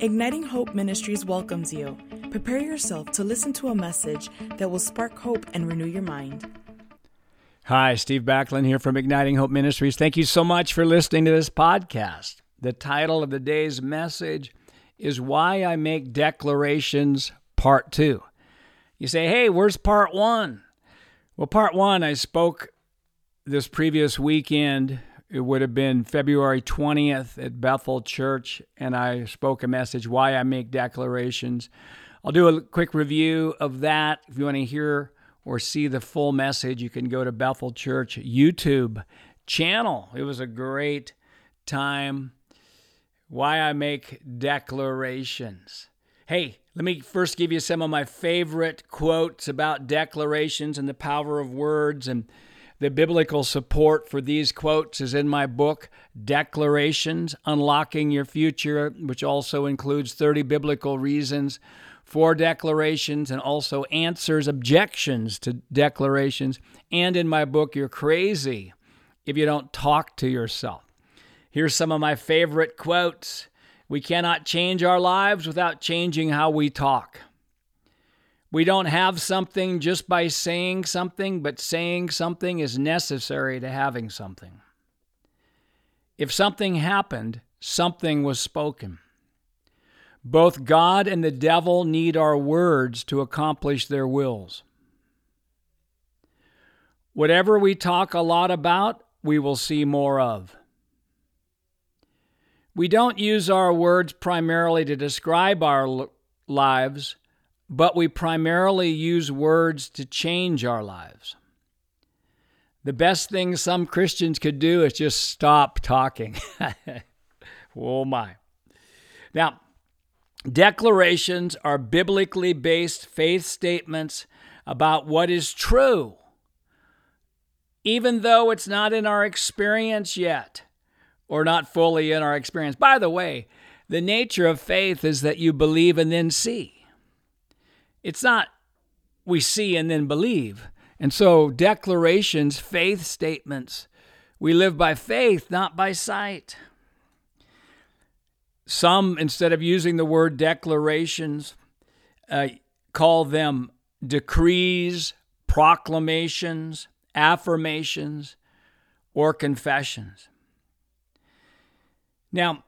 Igniting Hope Ministries welcomes you. Prepare yourself to listen to a message that will spark hope and renew your mind. Hi, Steve Backlund here from Igniting Hope Ministries. Thank you so much for listening to this podcast. The title of the day's message is Why I Make Declarations, Part 2. You say, hey, where's Part 1? Well, Part 1, I spoke this previous weekend it would have been February 20th at Bethel Church, and I spoke a message, Why I Make Declarations. I'll do a quick review of that. If you want to hear or see the full message, you can go to Bethel Church YouTube channel. It was a great time. Why I Make Declarations. Hey, let me first give you some of my favorite quotes about declarations and the power of words and the biblical support for these quotes is in my book, Declarations Unlocking Your Future, which also includes 30 biblical reasons for declarations and also answers objections to declarations. And in my book, You're Crazy if you don't talk to yourself. Here's some of my favorite quotes We cannot change our lives without changing how we talk. We don't have something just by saying something, but saying something is necessary to having something. If something happened, something was spoken. Both God and the devil need our words to accomplish their wills. Whatever we talk a lot about, we will see more of. We don't use our words primarily to describe our lives, but we primarily use words to change our lives. The best thing some Christians could do is just stop talking. oh my. Now, declarations are biblically based faith statements about what is true, even though it's not in our experience yet or not fully in our experience. By the way, the nature of faith is that you believe and then see. It's not we see and then believe. And so, declarations, faith statements, we live by faith, not by sight. Some, instead of using the word declarations, uh, call them decrees, proclamations, affirmations, or confessions. Now,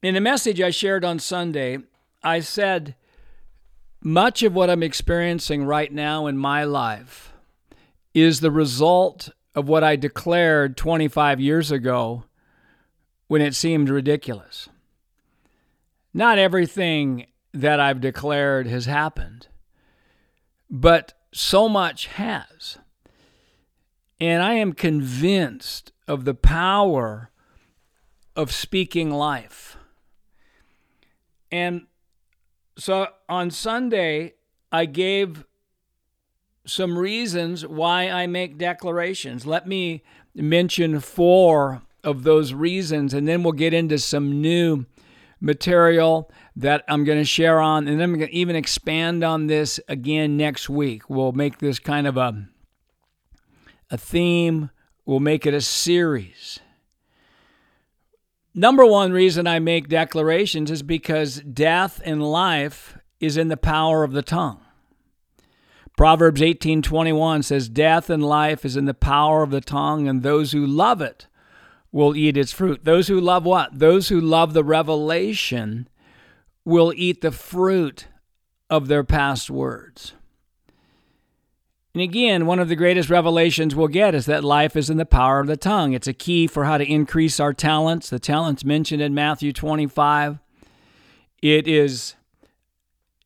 in a message I shared on Sunday, I said much of what I'm experiencing right now in my life is the result of what I declared 25 years ago when it seemed ridiculous. Not everything that I've declared has happened, but so much has. And I am convinced of the power of speaking life. And so on Sunday, I gave some reasons why I make declarations. Let me mention four of those reasons, and then we'll get into some new material that I'm going to share on, and then I'm going to even expand on this again next week. We'll make this kind of a a theme. We'll make it a series. Number one reason I make declarations is because death and life is in the power of the tongue. Proverbs 18:21 says death and life is in the power of the tongue and those who love it will eat its fruit. Those who love what? Those who love the revelation will eat the fruit of their past words. And again, one of the greatest revelations we'll get is that life is in the power of the tongue. It's a key for how to increase our talents. The talents mentioned in Matthew 25. It is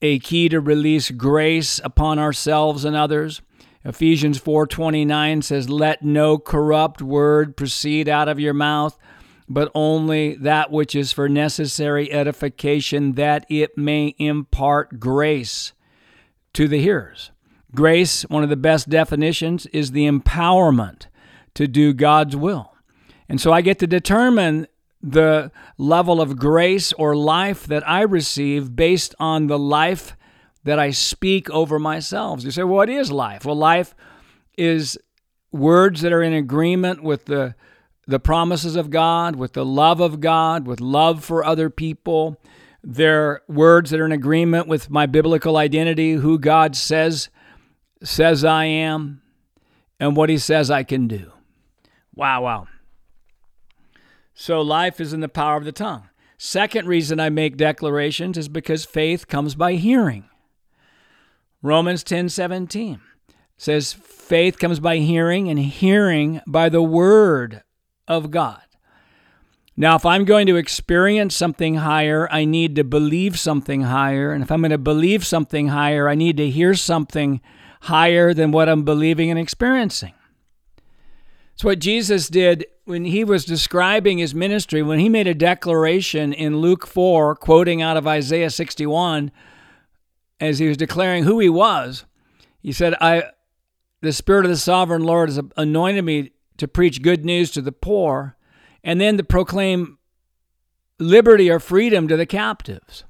a key to release grace upon ourselves and others. Ephesians 4:29 says, "Let no corrupt word proceed out of your mouth, but only that which is for necessary edification, that it may impart grace to the hearers." Grace, one of the best definitions, is the empowerment to do God's will. And so I get to determine the level of grace or life that I receive based on the life that I speak over myself. You say, well, what is life? Well, life is words that are in agreement with the the promises of God, with the love of God, with love for other people. They're words that are in agreement with my biblical identity, who God says says I am, and what he says I can do. Wow, wow. So life is in the power of the tongue. Second reason I make declarations is because faith comes by hearing. Romans 10:17 says faith comes by hearing and hearing by the word of God. Now, if I'm going to experience something higher, I need to believe something higher. And if I'm going to believe something higher, I need to hear something higher than what I'm believing and experiencing. It's what Jesus did when he was describing his ministry, when he made a declaration in Luke 4, quoting out of Isaiah 61, as he was declaring who he was. He said, I, the Spirit of the sovereign Lord has anointed me to preach good news to the poor and then to proclaim liberty or freedom to the captives.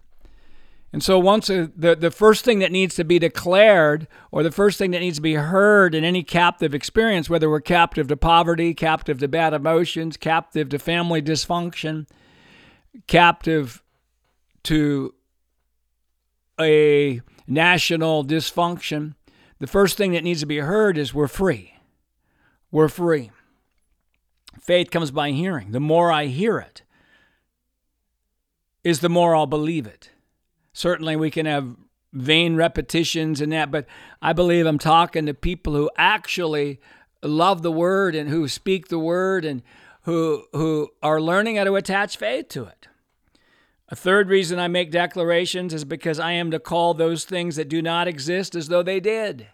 And so, once a, the, the first thing that needs to be declared, or the first thing that needs to be heard in any captive experience, whether we're captive to poverty, captive to bad emotions, captive to family dysfunction, captive to a national dysfunction, the first thing that needs to be heard is we're free. We're free. Faith comes by hearing. The more I hear it, is the more I'll believe it. Certainly, we can have vain repetitions and that, but I believe I'm talking to people who actually love the word and who speak the word and who who are learning how to attach faith to it. A third reason I make declarations is because I am to call those things that do not exist as though they did.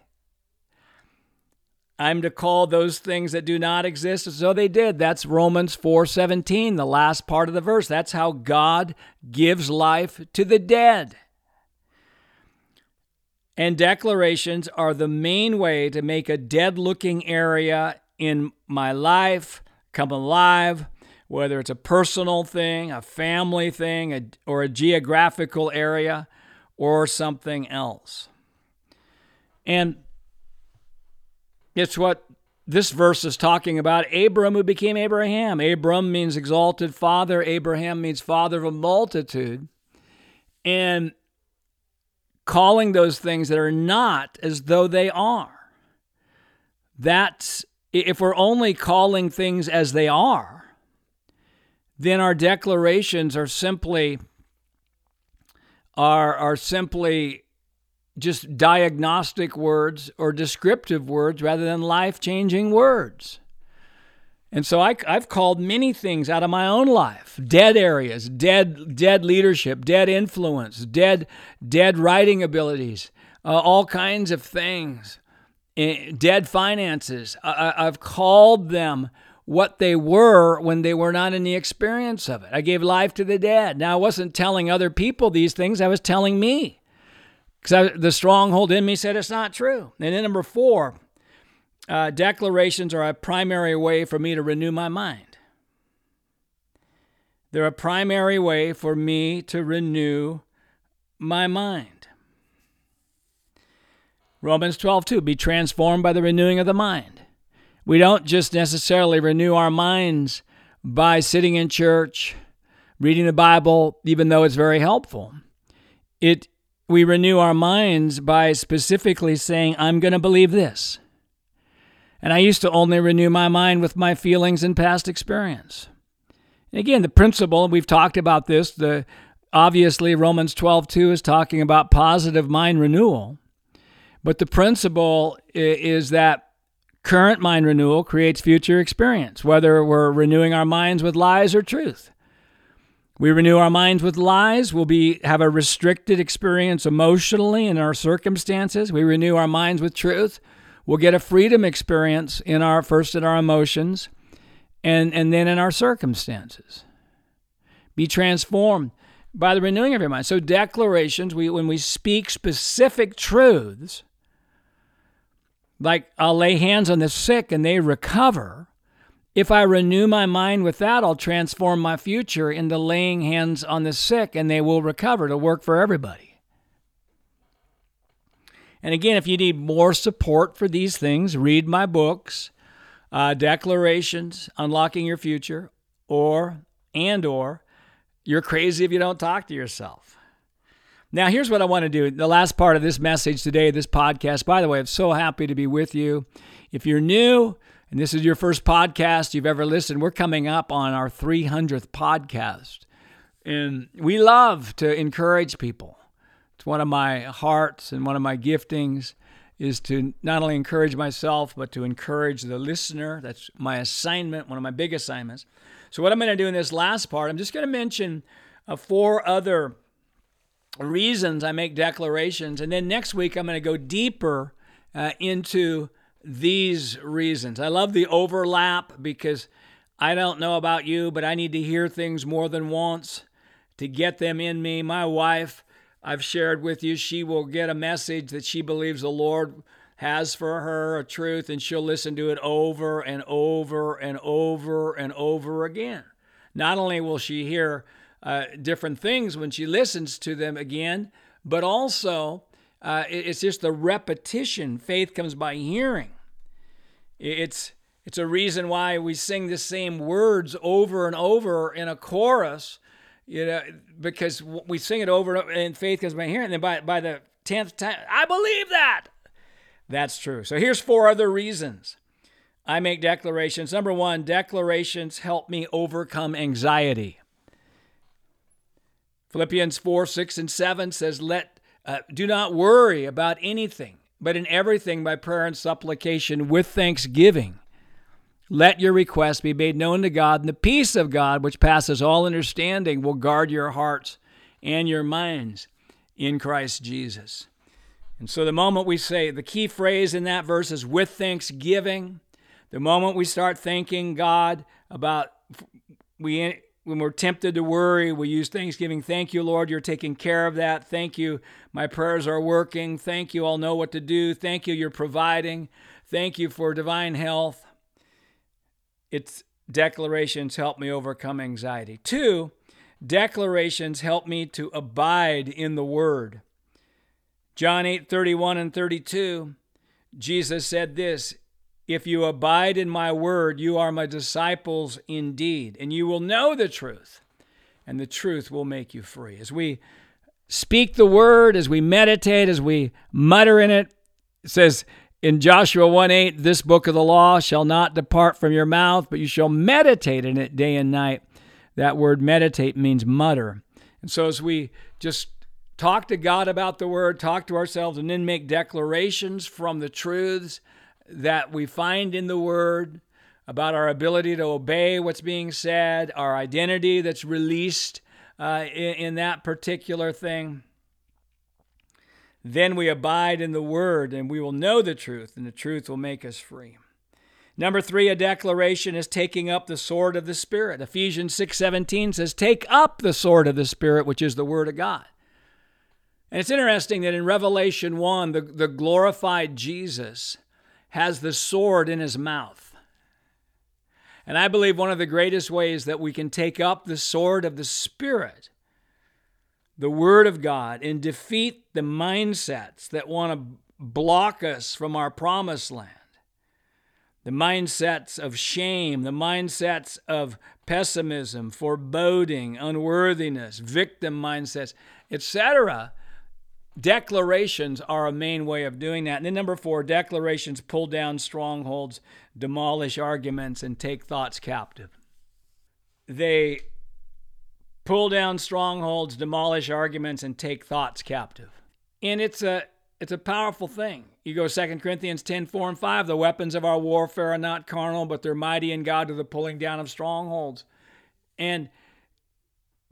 I'm to call those things that do not exist as though they did. That's Romans 4:17, the last part of the verse. That's how God gives life to the dead. And declarations are the main way to make a dead-looking area in my life come alive, whether it's a personal thing, a family thing, a, or a geographical area, or something else. And it's what this verse is talking about Abram who became Abraham. Abram means exalted father, Abraham means father of a multitude. And calling those things that are not as though they are. That's if we're only calling things as they are, then our declarations are simply are are simply just diagnostic words or descriptive words rather than life changing words. And so I, have called many things out of my own life dead areas, dead, dead leadership, dead influence, dead, dead writing abilities, uh, all kinds of things, eh, dead finances. I, I've called them what they were when they were not in the experience of it. I gave life to the dead. Now, I wasn't telling other people these things, I was telling me. Because the stronghold in me said it's not true. And then number four, uh, declarations are a primary way for me to renew my mind. They're a primary way for me to renew my mind. Romans 12, 2, be transformed by the renewing of the mind. We don't just necessarily renew our minds by sitting in church, reading the Bible, even though it's very helpful. It we renew our minds by specifically saying, I'm going to believe this. And I used to only renew my mind with my feelings and past experience. And again, the principle, we've talked about this, the obviously Romans 12:2 is talking about positive mind renewal. But the principle is that current mind renewal creates future experience, whether we're renewing our minds with lies or truth. We renew our minds with lies. We'll be have a restricted experience emotionally in our circumstances. We renew our minds with truth. We'll get a freedom experience in our first in our emotions and, and then in our circumstances. Be transformed by the renewing of your mind. So declarations, we when we speak specific truths, like I'll lay hands on the sick and they recover, if I renew my mind with that, I'll transform my future into laying hands on the sick and they will recover to work for everybody. And again, if you need more support for these things, read my books. uh, declarations, unlocking your future, or and or you're crazy if you don't talk to yourself. Now, here's what I want to do. The last part of this message today, this podcast. By the way, I'm so happy to be with you. If you're new and this is your first podcast you've ever listened, we're coming up on our 300th podcast. And we love to encourage people. It's one of my hearts and one of my giftings is to not only encourage myself, but to encourage the listener. That's my assignment, one of my big assignments. So, what I'm going to do in this last part, I'm just going to mention uh, four other reasons I make declarations. And then next week, I'm going to go deeper uh, into these reasons. I love the overlap because I don't know about you, but I need to hear things more than once to get them in me. My wife, I've shared with you, she will get a message that she believes the Lord has for her, a truth, and she'll listen to it over and over and over and over again. Not only will she hear uh, different things when she listens to them again, but also uh, it's just the repetition. Faith comes by hearing. It's it's a reason why we sing the same words over and over in a chorus you know, because we sing it over and faith comes by hearing. And then by, by the 10th time, I believe that. That's true. So here's four other reasons I make declarations. Number one, declarations help me overcome anxiety. Philippians 4, 6, and 7 says, Let uh, do not worry about anything, but in everything by prayer and supplication with thanksgiving let your requests be made known to God, and the peace of God, which passes all understanding, will guard your hearts and your minds in Christ Jesus. And so, the moment we say, the key phrase in that verse is with thanksgiving, the moment we start thanking God about, we, when we're tempted to worry, we use thanksgiving. Thank you, Lord, you're taking care of that. Thank you, my prayers are working. Thank you, I'll know what to do. Thank you, you're providing. Thank you for divine health. Its declarations help me overcome anxiety. Two, declarations help me to abide in the word. John 8 31 and 32, Jesus said this If you abide in my word, you are my disciples indeed, and you will know the truth, and the truth will make you free. As we speak the word, as we meditate, as we mutter in it, it says, in Joshua 1 8, this book of the law shall not depart from your mouth, but you shall meditate in it day and night. That word meditate means mutter. And so as we just talk to God about the word, talk to ourselves, and then make declarations from the truths that we find in the word about our ability to obey what's being said, our identity that's released uh, in, in that particular thing then we abide in the word and we will know the truth, and the truth will make us free. Number three, a declaration is taking up the sword of the Spirit. Ephesians 6:17 says, Take up the sword of the Spirit, which is the word of God. And it's interesting that in Revelation 1, the, the glorified Jesus has the sword in his mouth. And I believe one of the greatest ways that we can take up the sword of the Spirit the Word of God and defeat the mindsets that want to block us from our promised land. The mindsets of shame, the mindsets of pessimism, foreboding, unworthiness, victim mindsets, etc. Declarations are a main way of doing that. And then, number four, declarations pull down strongholds, demolish arguments, and take thoughts captive. They pull down strongholds, demolish arguments, and take thoughts captive. And it's a it's a powerful thing. You go 2 Corinthians 10, 4 and 5. The weapons of our warfare are not carnal, but they're mighty in God to the pulling down of strongholds. And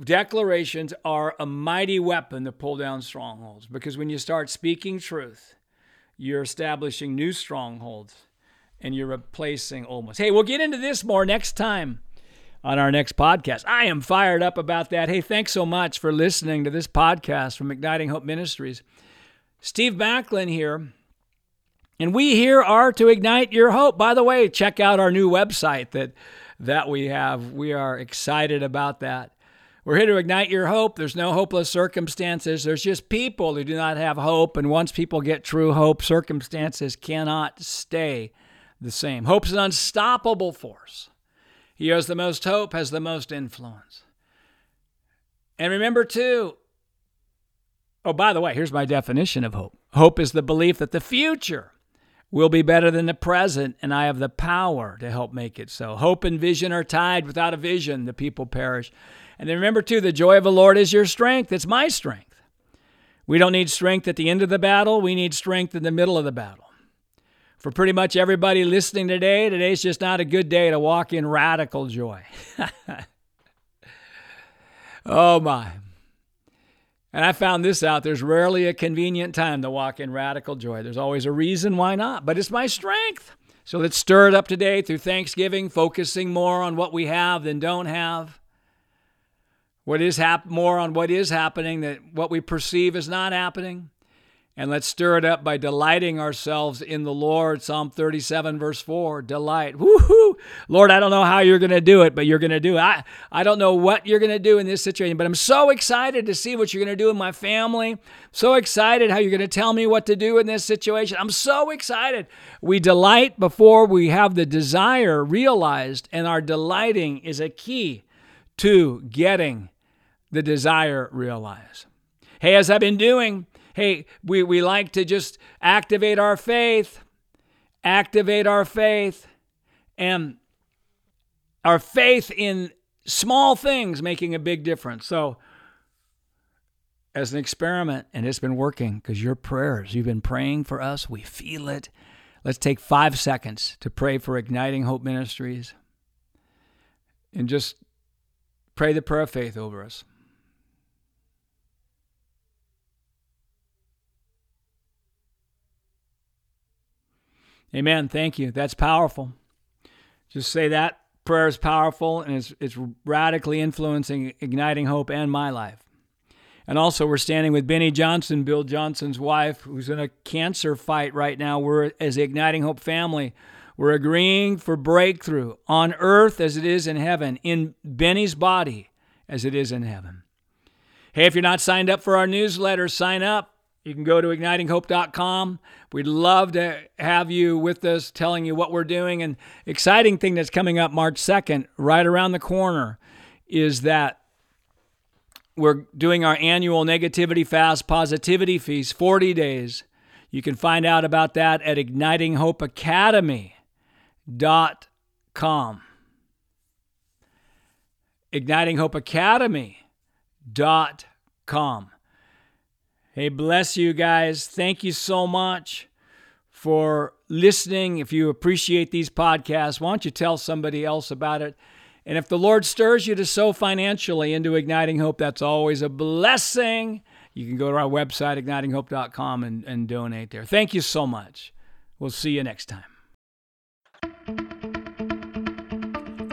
declarations are a mighty weapon to pull down strongholds because when you start speaking truth, you're establishing new strongholds and you're replacing almost. Hey, we'll get into this more next time on our next podcast. I am fired up about that. Hey, thanks so much for listening to this podcast from Igniting Hope Ministries. Steve Backlund here. And we here are to ignite your hope. By the way, check out our new website that that we have. We are excited about that. We're here to ignite your hope. There's no hopeless circumstances. There's just people who do not have hope. And once people get true hope, circumstances cannot stay the same. Hope's an unstoppable force. He who has the most hope has the most influence. And remember, too, oh, by the way, here's my definition of hope hope is the belief that the future will be better than the present, and I have the power to help make it so. Hope and vision are tied. Without a vision, the people perish. And then remember, too, the joy of the Lord is your strength. It's my strength. We don't need strength at the end of the battle, we need strength in the middle of the battle. For pretty much everybody listening today, today's just not a good day to walk in radical joy. oh my. And I found this out. There's rarely a convenient time to walk in radical joy. There's always a reason why not, but it's my strength. So let's stir it up today through Thanksgiving, focusing more on what we have than don't have what is hap- more on what is happening that what we perceive is not happening and let's stir it up by delighting ourselves in the Lord. Psalm 37, verse 4. Delight. Woohoo! Lord, I don't know how you're going to do it, but you're going to do it. I, I don't know what you're going to do in this situation, but I'm so excited to see what you're going to do in my family. So excited how you're going to tell me what to do in this situation. I'm so excited. We delight before we have the desire realized, and our delighting is a key to getting the desire realize. Hey, as I've been doing, hey, we, we like to just activate our faith, activate our faith, and our faith in small things making a big difference. So, as an experiment, and it's been working because your prayers, you've been praying for us, we feel it. Let's take five seconds to pray for Igniting Hope Ministries and just pray the prayer of faith over us. Amen. Thank you. That's powerful. Just say that prayer is powerful and it's, it's radically influencing igniting hope and my life. And also, we're standing with Beni Johnson, Bill Johnson's wife, who's in a cancer fight right now. We're, as the Igniting Hope family, we're agreeing for breakthrough on earth as it is in heaven, in Beni's body as it is in heaven. Hey, if you're not signed up for our newsletter, sign up. You can go to ignitinghope.com. We'd love to have you with us telling you what we're doing. And exciting thing that's coming up March 2nd, right around the corner, is that we're doing our annual negativity fast positivity feast 40 days. You can find out about that at ignitinghopeacademy.com. ignitinghopeacademy.com. Hey, bless you guys. Thank you so much for listening. If you appreciate these podcasts, why don't you tell somebody else about it? And if the Lord stirs you to sow financially into Igniting Hope, that's always a blessing. You can go to our website, ignitinghope.com, and, and donate there. Thank you so much. We'll see you next time.